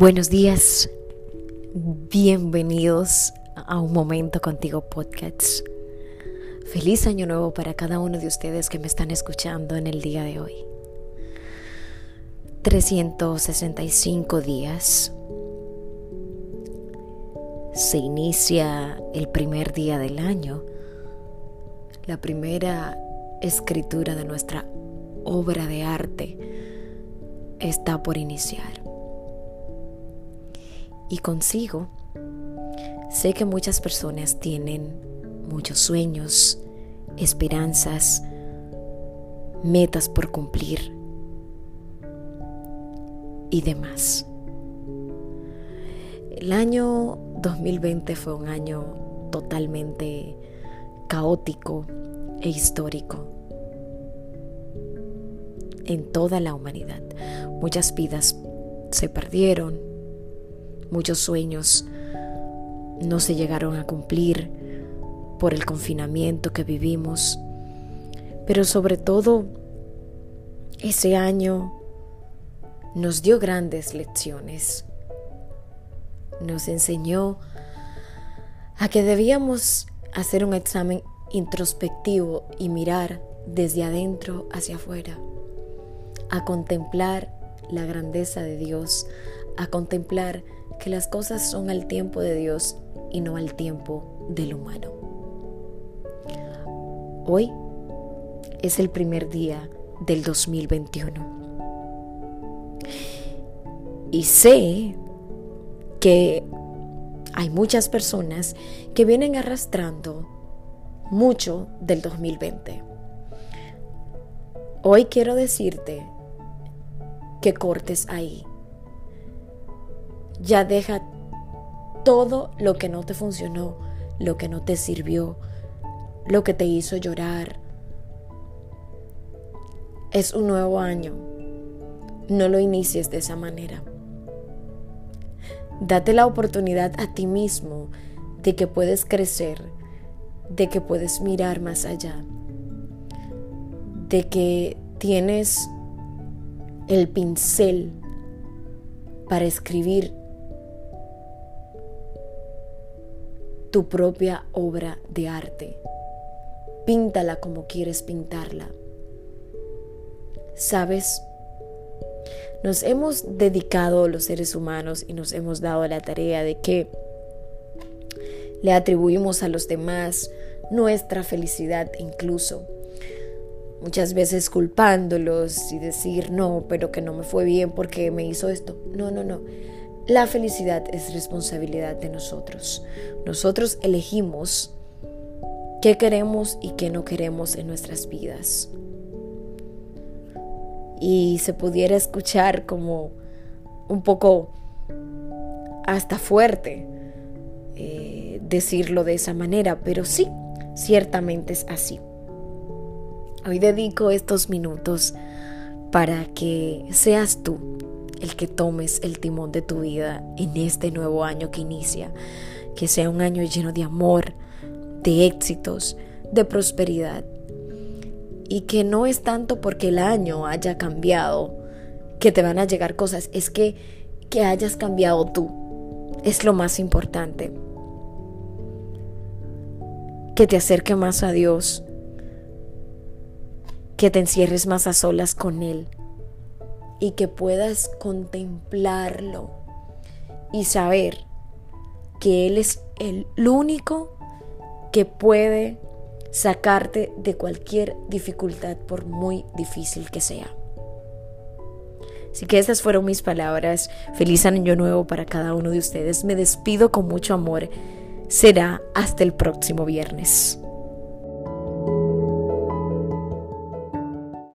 Buenos días, bienvenidos a Un Momento Contigo Podcast. Feliz año nuevo para cada uno de ustedes que me están escuchando en el día de hoy. 365 días. Se inicia el primer día del año, la primera escritura de nuestra obra de arte está por iniciar y consigo. Sé que muchas personas tienen muchos sueños, esperanzas, metas por cumplir y demás. El año 2020 fue un año totalmente caótico e histórico en toda la humanidad. Muchas vidas se perdieron, Muchos sueños no se llegaron a cumplir por el confinamiento que vivimos, pero sobre todo ese año nos dio grandes lecciones. Nos enseñó a que debíamos hacer un examen introspectivo y mirar desde adentro hacia afuera, a contemplar la grandeza de Dios, a contemplar que las cosas son al tiempo de Dios y no al tiempo del humano. Hoy es el primer día del 2021. Y sé que hay muchas personas que vienen arrastrando mucho del 2020. Hoy quiero decirte que cortes ahí ya deja todo lo que no te funcionó, lo que no te sirvió, lo que te hizo llorar. Es un nuevo año. No lo inicies de esa manera. Date la oportunidad a ti mismo de que puedes crecer, de que puedes mirar más allá, de que tienes el pincel para escribir tu propia obra de arte. Píntala como quieres pintarla. ¿Sabes? Nos hemos dedicado los seres humanos y nos hemos dado la tarea de que le atribuimos a los demás nuestra felicidad incluso. Muchas veces culpándolos y decir, no, pero que no me fue bien porque me hizo esto. No, no, no. La felicidad es responsabilidad de nosotros. Nosotros elegimos qué queremos y qué no queremos en nuestras vidas. Y se pudiera escuchar como un poco hasta fuerte eh, decirlo de esa manera, pero sí, ciertamente es así. Hoy dedico estos minutos para que seas tú el que tomes el timón de tu vida en este nuevo año que inicia. Que sea un año lleno de amor, de éxitos, de prosperidad. Y que no es tanto porque el año haya cambiado que te van a llegar cosas, es que, que hayas cambiado tú. Es lo más importante. Que te acerque más a Dios. Que te encierres más a solas con Él y que puedas contemplarlo y saber que Él es el único que puede sacarte de cualquier dificultad por muy difícil que sea. Así que estas fueron mis palabras. Feliz año nuevo para cada uno de ustedes. Me despido con mucho amor. Será hasta el próximo viernes.